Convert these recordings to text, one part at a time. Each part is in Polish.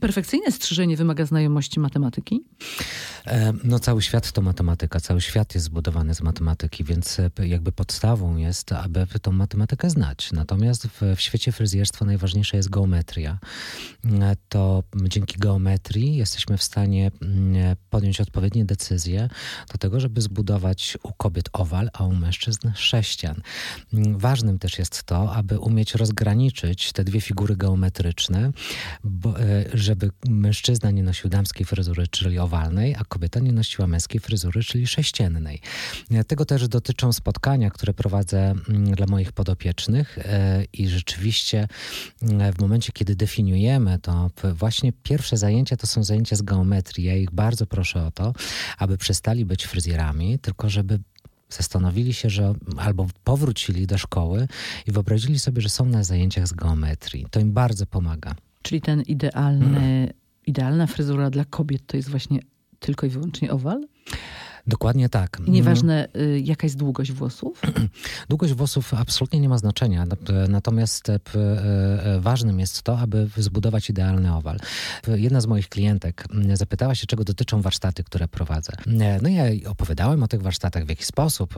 Perfekcyjne strzyżenie wymaga znajomości matematyki? E, no cały świat to matematyka, cały świat jest zbudowany z matematyki, więc e, jakby podstawą jest, aby tą matematykę znać. Natomiast w, w świecie fryzjerstwa najważniejsza jest geometria. E, to dzięki geometrii jesteśmy w stanie podjąć odpowiednie decyzje do tego, żeby zbudować u kobiet owal, a u mężczyzn sześcian. Ważnym też jest to, aby umieć rozgraniczyć te dwie figury geometryczne, bo, żeby mężczyzna nie nosił damskiej fryzury, czyli owalnej, a kobieta nie nosiła męskiej fryzury, czyli sześciennej. Tego też dotyczą spotkania, które prowadzę mm, dla moich podopiecznych e, i rzeczywiście mm, w momencie, kiedy definiujemy to, właśnie pierwsze zajęcia to są zajęcia z geometrii. Ja ich bardzo proszę o to, aby przestali być fryzjerami, tylko żeby zastanowili się, że albo powrócili do szkoły i wyobrazili sobie, że są na zajęciach z geometrii. To im bardzo pomaga. Czyli ten idealny, idealna fryzura dla kobiet to jest właśnie tylko i wyłącznie owal? Dokładnie tak. Nieważne, y, jaka jest długość włosów? Długość włosów absolutnie nie ma znaczenia, natomiast e, e, ważnym jest to, aby zbudować idealny owal. Jedna z moich klientek zapytała się, czego dotyczą warsztaty, które prowadzę. E, no ja opowiadałem o tych warsztatach, w jaki sposób,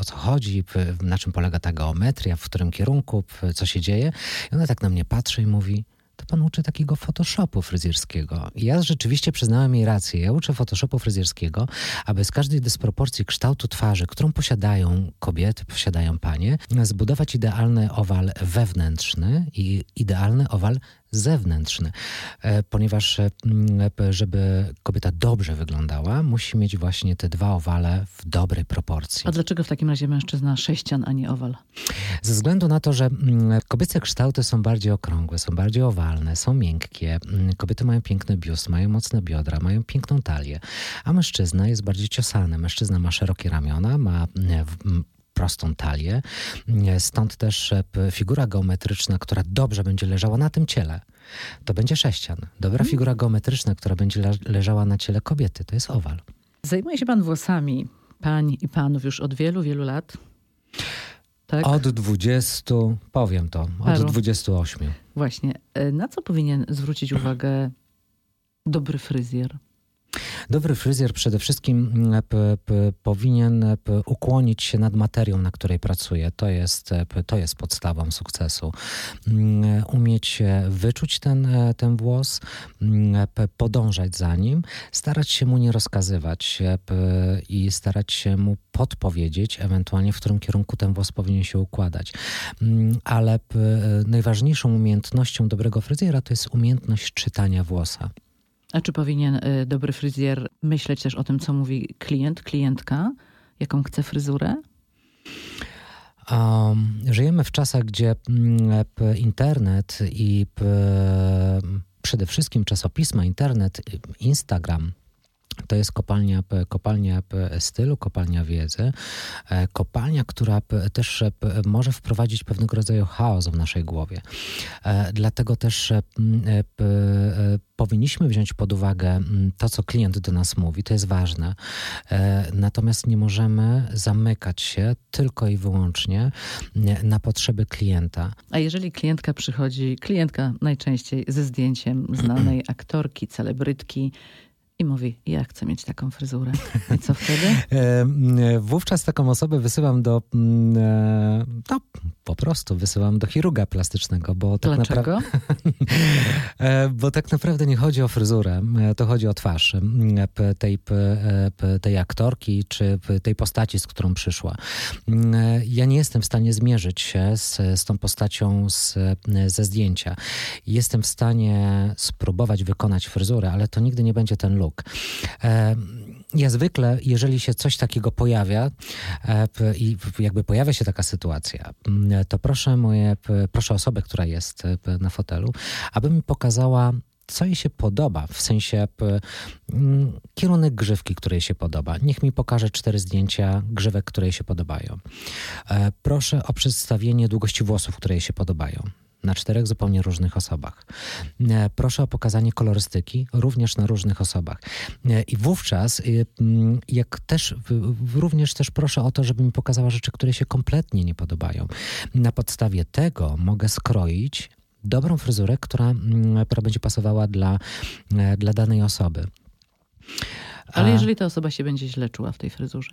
o co chodzi, na czym polega ta geometria, w którym kierunku, co się dzieje. I ona tak na mnie patrzy i mówi, to pan uczy takiego Photoshopu fryzjerskiego. I ja rzeczywiście przyznałem jej rację. Ja uczę Photoshopu fryzjerskiego, aby z każdej dysproporcji kształtu twarzy, którą posiadają kobiety, posiadają panie, zbudować idealny owal wewnętrzny i idealny owal zewnętrzny, e, ponieważ e, żeby kobieta dobrze wyglądała, musi mieć właśnie te dwa owale w dobrej proporcji. A dlaczego w takim razie mężczyzna sześcian, a nie owal? Ze względu na to, że kobiece kształty są bardziej okrągłe, są bardziej owalne, są miękkie. Kobiety mają piękny biust, mają mocne biodra, mają piękną talię, a mężczyzna jest bardziej ciosany. Mężczyzna ma szerokie ramiona, ma prostą talię. Stąd też e, figura geometryczna, która dobrze będzie leżała na tym ciele, to będzie sześcian. Dobra hmm. figura geometryczna, która będzie leżała na ciele kobiety, to jest owal. Zajmuje się pan włosami pań i panów już od wielu, wielu lat. Tak? Od 20, powiem to, od Paru. 28. Właśnie. E, na co powinien zwrócić uwagę dobry fryzjer? Dobry fryzjer przede wszystkim mm, powinien p, ukłonić się nad materią, na której pracuje. To jest, to jest podstawą sukcesu. Mm, umieć wyczuć ten, e, ten włos, mm, podążać za nim, starać się mu nie rozkazywać i starać się mu podpowiedzieć, ewentualnie w którym kierunku ten włos powinien się układać. Ale najważniejszą umiejętnością dobrego fryzjera to jest umiejętność czytania włosa. A czy powinien y, dobry fryzjer myśleć też o tym, co mówi klient, klientka, jaką chce fryzurę? Um, żyjemy w czasach, gdzie mm, internet i przede wszystkim czasopisma, internet, Instagram, to jest kopalnia, kopalnia stylu, kopalnia wiedzy, e, kopalnia, która też może wprowadzić pewnego rodzaju chaos w naszej głowie. E, dlatego też e, powinniśmy wziąć pod uwagę to, co klient do nas mówi, to jest ważne. Natomiast nie możemy zamykać się tylko i wyłącznie na potrzeby klienta. A jeżeli klientka przychodzi, klientka najczęściej ze zdjęciem znanej aktorki, celebrytki, i mówi, ja chcę mieć taką fryzurę. I co wtedy? E, wówczas taką osobę wysyłam do, e, no, po prostu wysyłam do chirurga plastycznego, bo tak Dlaczego? E, bo tak naprawdę nie chodzi o fryzurę, to chodzi o twarz tej, tej aktorki, czy tej postaci, z którą przyszła. Ja nie jestem w stanie zmierzyć się z, z tą postacią z, ze zdjęcia. Jestem w stanie spróbować wykonać fryzurę, ale to nigdy nie będzie ten look. E, ja zwykle, jeżeli się coś takiego pojawia e, i jakby pojawia się taka sytuacja, to proszę moje, proszę osobę, która jest na fotelu, aby mi pokazała co jej się podoba, w sensie mm, kierunek grzywki, który jej się podoba. Niech mi pokaże cztery zdjęcia grzywek, które jej się podobają. E, proszę o przedstawienie długości włosów, które jej się podobają na czterech zupełnie różnych osobach. E, proszę o pokazanie kolorystyki również na różnych osobach. E, I wówczas, y, mm, jak też, również też proszę o to, żeby mi pokazała rzeczy, które się kompletnie nie podobają. Na podstawie tego mogę skroić dobrą fryzurę, która, mm, która będzie pasowała dla, e, dla danej osoby. Ale jeżeli ta osoba się będzie źle czuła w tej fryzurze?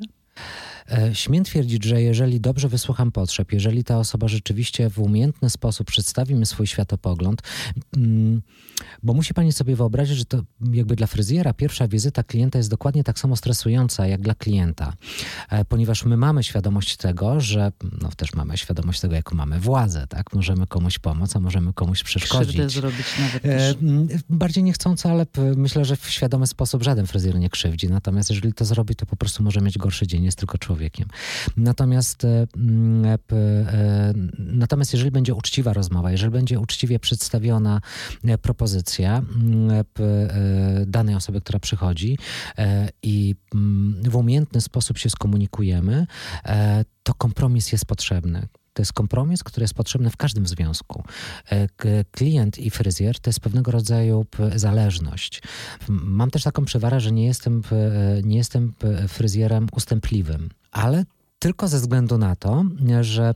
E, śmiem twierdzić, że jeżeli dobrze wysłucham potrzeb, jeżeli ta osoba rzeczywiście w umiejętny sposób przedstawi mi swój światopogląd, mm, bo musi pani sobie wyobrazić, że to jakby dla fryzjera pierwsza wizyta klienta jest dokładnie tak samo stresująca jak dla klienta, e, ponieważ my mamy świadomość tego, że no też mamy świadomość tego, jaką mamy władzę, tak? Możemy komuś pomóc, a możemy komuś przeszkodzić. Krzywdę zrobić nawet e, też. Bardziej niechcąco, ale myślę, że w świadomy sposób żaden fryzjer nie krzywdzi. Natomiast jeżeli to zrobi, to po prostu może mieć gorszy dzień, jest tylko człowiekiem. Natomiast, e, natomiast jeżeli będzie uczciwa rozmowa, jeżeli będzie uczciwie przedstawiona propozycja, mm, e, danej osoby, która przychodzi e, i mm, w umiejętny sposób się skomunikujemy, e, to kompromis jest potrzebny. To jest kompromis, który jest potrzebny w każdym związku. Klient i fryzjer to jest pewnego rodzaju zależność. Mam też taką przewarę, że nie jestem, nie jestem fryzjerem ustępliwym, ale tylko ze względu na to, że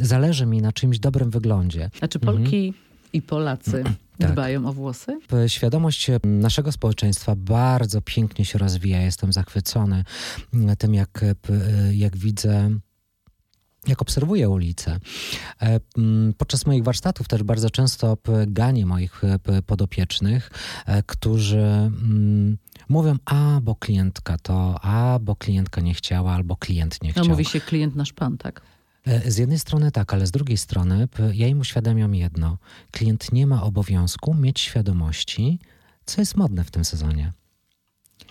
zależy mi na czymś dobrym wyglądzie. Znaczy Polki mhm. i Polacy tak. dbają o włosy? Świadomość naszego społeczeństwa bardzo pięknie się rozwija. Jestem zachwycony tym, jak, jak widzę jak obserwuję ulicę. E, podczas moich warsztatów też bardzo często ganię moich podopiecznych, e, którzy mówią, a bo klientka to, a bo klientka nie chciała, albo klient nie chciał. No mówi się klient nasz pan, tak? E, z jednej strony tak, ale z drugiej strony ja im uświadamiam jedno. Klient nie ma obowiązku mieć świadomości, co jest modne w tym sezonie.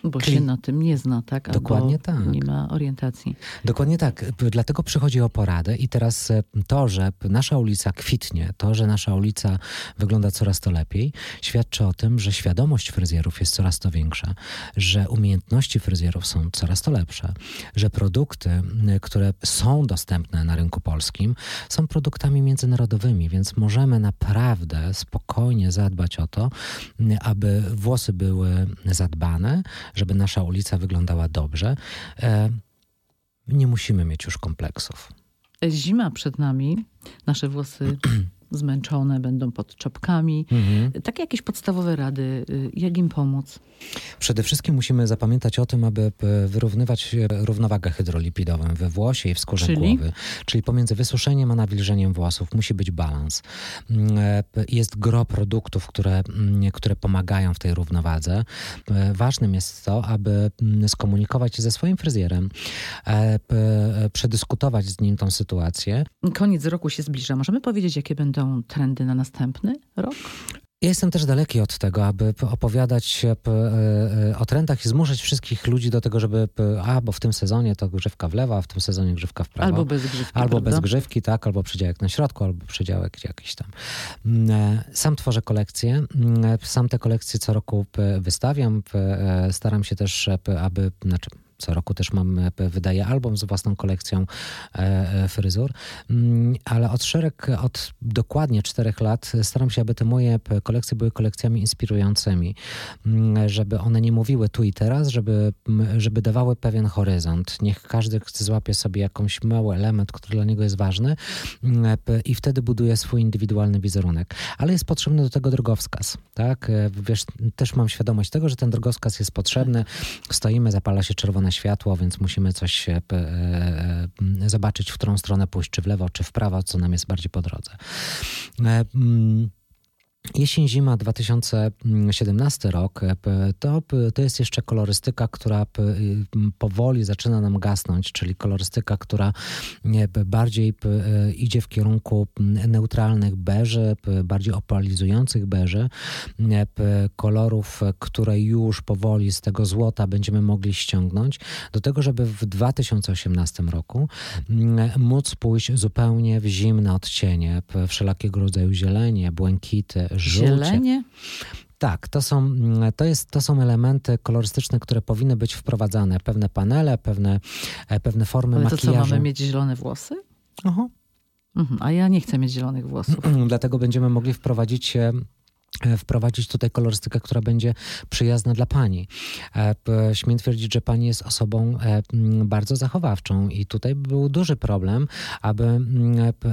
Bo się na tym nie zna, tak? Dokładnie tak. Nie ma orientacji. Dokładnie tak. Dlatego przychodzi o poradę i teraz e, to, że nasza ulica kwitnie, to, że nasza ulica wygląda coraz to lepiej, świadczy o tym, że świadomość fryzjerów jest coraz to większa, że umiejętności fryzjerów są coraz to lepsze, że produkty, które są dostępne na rynku polskim, są produktami międzynarodowymi, więc możemy naprawdę spokojnie zadbać o to, aby włosy były zadbane, żeby nasza ulica wyglądała dobrze, e, nie musimy mieć już kompleksów. Zima przed nami, nasze włosy zmęczone, będą pod czapkami. Mhm. Takie jakieś podstawowe rady, y, jak im pomóc? Przede wszystkim musimy zapamiętać o tym, aby wyrównywać równowagę hydrolipidową we włosie i w skórze Czyli? głowy. Czyli pomiędzy wysuszeniem a nawilżeniem włosów musi być balans. Mm, e, jest gro produktów, które, mm, które pomagają w tej równowadze. E, ważnym jest to, aby mm, skomunikować się ze swoim fryzjerem, e, przedyskutować z nim tą sytuację. Koniec roku się zbliża. Możemy powiedzieć, jakie będą trendy na następny rok? Ja jestem też daleki od tego, aby opowiadać e, e, o trendach i zmuszać wszystkich ludzi do tego, żeby a, bo w tym sezonie to grzywka w lewo, a w tym sezonie grzywka w prawo. Albo bez grzywki, Albo prawda? bez grzywki, tak, albo przedziałek na środku, albo przedziałek jakiś tam. Mm, e, sam tworzę kolekcje. Mm, sam te kolekcje co roku wystawiam. Staram się też, aby, znaczy co roku też mam, e, wydaję album z własną kolekcją e, e, fryzur, mm, ale od szereg, od dokładnie czterech lat staram się, aby te moje kolekcje były kolekcjami inspirującymi, mm, żeby one nie mówiły tu i teraz, żeby, żeby dawały pewien horyzont. Niech każdy złapie sobie jakąś mały element, który dla niego jest ważny mm, i wtedy buduje swój indywidualny wizerunek. Ale jest potrzebny do tego drogowskaz, tak? Wiesz, też mam świadomość tego, że ten drogowskaz jest potrzebny. Stoimy, zapala się światło, więc musimy coś e, e, zobaczyć, w którą stronę pójść, czy w lewo, czy w prawo, co nam jest bardziej po drodze. Jesień-zima 2017 rok. E, to, to jest jeszcze kolorystyka, która powoli zaczyna nam gasnąć, czyli kolorystyka, która bardziej e, idzie w kierunku neutralnych beży, bardziej opalizujących beży, kolorów, które już powoli z tego złota będziemy mogli ściągnąć, do tego, żeby w 2018 roku móc pójść zupełnie w zimne odcienie, wszelakiego rodzaju zielenie, błękity, żółcie. Zielenie? Tak, to są, mm, to, jest, to są elementy kolorystyczne, które powinny być wprowadzane. Pewne panele, pewne, e, pewne formy Ale to makijażu. co, mamy mieć zielone włosy? Aha. Mhm, a ja nie chcę mieć zielonych włosów. Dlatego będziemy mogli wprowadzić wprowadzić tutaj kolorystykę, która będzie przyjazna dla pani. E, Śmiem twierdzić, że pani jest osobą e, bardzo zachowawczą i tutaj był duży problem, aby,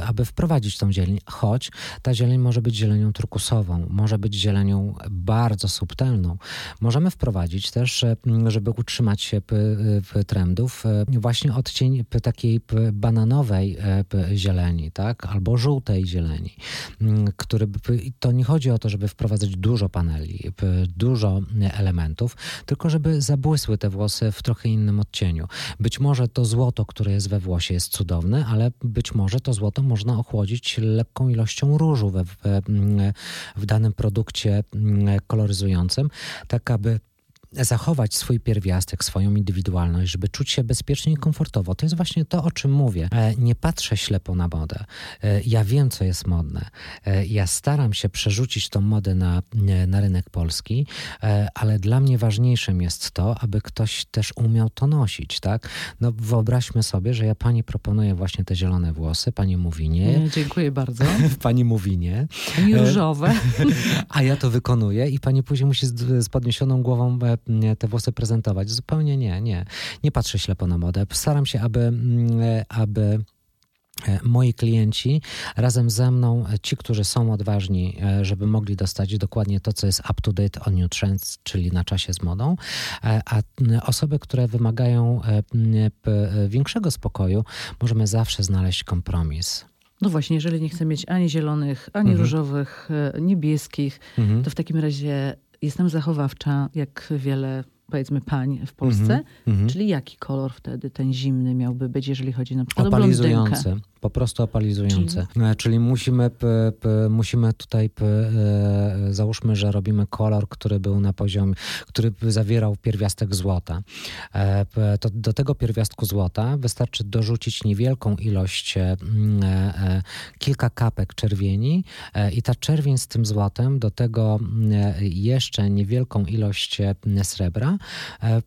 aby wprowadzić tą zieleń, choć ta zieleń może być zielenią turkusową, może być zielenią bardzo subtelną. Możemy wprowadzić też, e, żeby utrzymać się trendów, e, właśnie odcień takiej bananowej e, zieleni, tak, albo żółtej zieleni, który to nie chodzi o to, żeby wprowadzać dużo paneli, dużo e, elementów, tylko żeby zabłysły te włosy w trochę innym odcieniu. Być może to złoto, które jest we włosie jest cudowne, ale być może to złoto można ochłodzić lekką ilością różu we, w, w danym produkcie mm, koloryzującym, tak aby zachować swój pierwiastek, swoją indywidualność, żeby czuć się bezpiecznie i komfortowo. To jest właśnie to, o czym mówię. E, Nie patrzę ślepo na modę. E, Ja wiem, co jest modne. E, Ja staram się przerzucić tą modę na, na rynek polski, ale dla mnie ważniejszym jest to, aby ktoś też umiał to nosić, tak? No wyobraźmy sobie, że ja pani proponuję właśnie te zielone włosy, pani mówi nie, dziękuję bardzo. pani mówi nie, różowe. a ja to wykonuję i pani później musi z, z podniesioną głową te włosy prezentować. Zupełnie nie, nie. Nie patrzę ślepo na modę. Staram się, aby, mm, e, aby e, moi klienci razem ze mną, e, ci, którzy są odważni, żeby mogli dostać dokładnie to, co jest up to date on new trends, czyli na czasie z modą, a osoby, które wymagają większego spokoju, możemy zawsze znaleźć kompromis. No właśnie, jeżeli nie chcę mieć ani zielonych, ani Mhm. różowych, niebieskich, Mhm. to w takim razie jestem zachowawcza, jak wiele, powiedzmy, pań w Polsce. Mhm. Mhm. Czyli jaki kolor wtedy ten zimny miałby być, jeżeli chodzi na przykład o blondynkę? Opalizujący, po prostu opalizujący. Czyli, Czyli musimy, p, p, musimy tutaj, p, e, załóżmy, że robimy kolor, który był na poziomie, który zawierał pierwiastek złota. E, to do tego pierwiastku złota wystarczy dorzucić niewielką ilość, e, mm, e, kilka kapek czerwieni e, i ta czerwień z tym złotem, do tego mm, e, jeszcze niewielką ilość e, srebra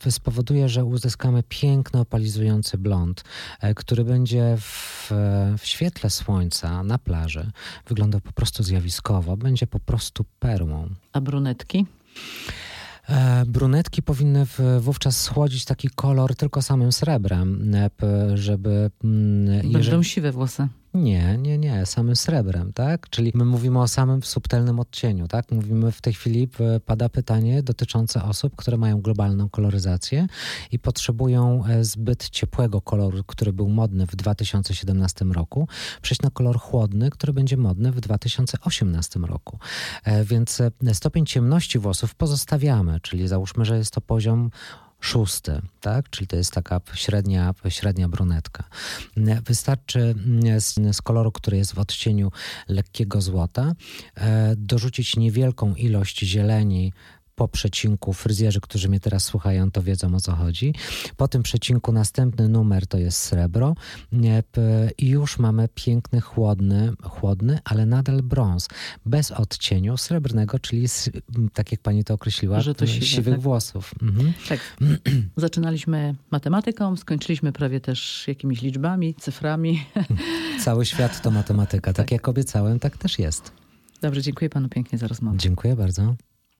e, spowoduje, że uzyskamy piękny, opalizujący blond, e, który będzie w, w świetle słońca na plaży wyglądał po prostu zjawiskowo, będzie po prostu perłą. A brunetki? E, Brunetki powinny w, wówczas schłodzić taki kolor tylko samym srebrem, żeby... mm, Będą siwe włosy. Nie, nie, nie, samym srebrem, tak? Czyli my mówimy o samym subtelnym odcieniu, tak? Mówimy w tej chwili, pada pytanie dotyczące osób, które mają globalną koloryzację i potrzebują e, zbyt ciepłego koloru, który był modny w 2017 roku, przejść na kolor chłodny, który będzie modny w 2018 roku. E, Więc e, stopień ciemności włosów pozostawiamy, czyli załóżmy, że jest to poziom szósty, tak? Czyli to jest taka średnia, średnia brunetka. Wystarczy z, z koloru, który jest w odcieniu lekkiego złota, e, dorzucić niewielką ilość zieleni po przecinku, fryzjerzy, którzy mnie teraz słuchają, to wiedzą o co chodzi. Po tym przecinku następny numer to jest srebro i już mamy piękny, chłodny, chłodny, ale nadal brąz, bez odcieniu srebrnego, czyli tak jak pani to określiła, Że to siwe, siwych tak. włosów. Mhm. Tak. Zaczynaliśmy matematyką, skończyliśmy prawie też jakimiś liczbami, cyframi. Cały świat to matematyka. Tak jak obiecałem, tak też jest. Dobrze, dziękuję panu pięknie za rozmowę. Dziękuję bardzo.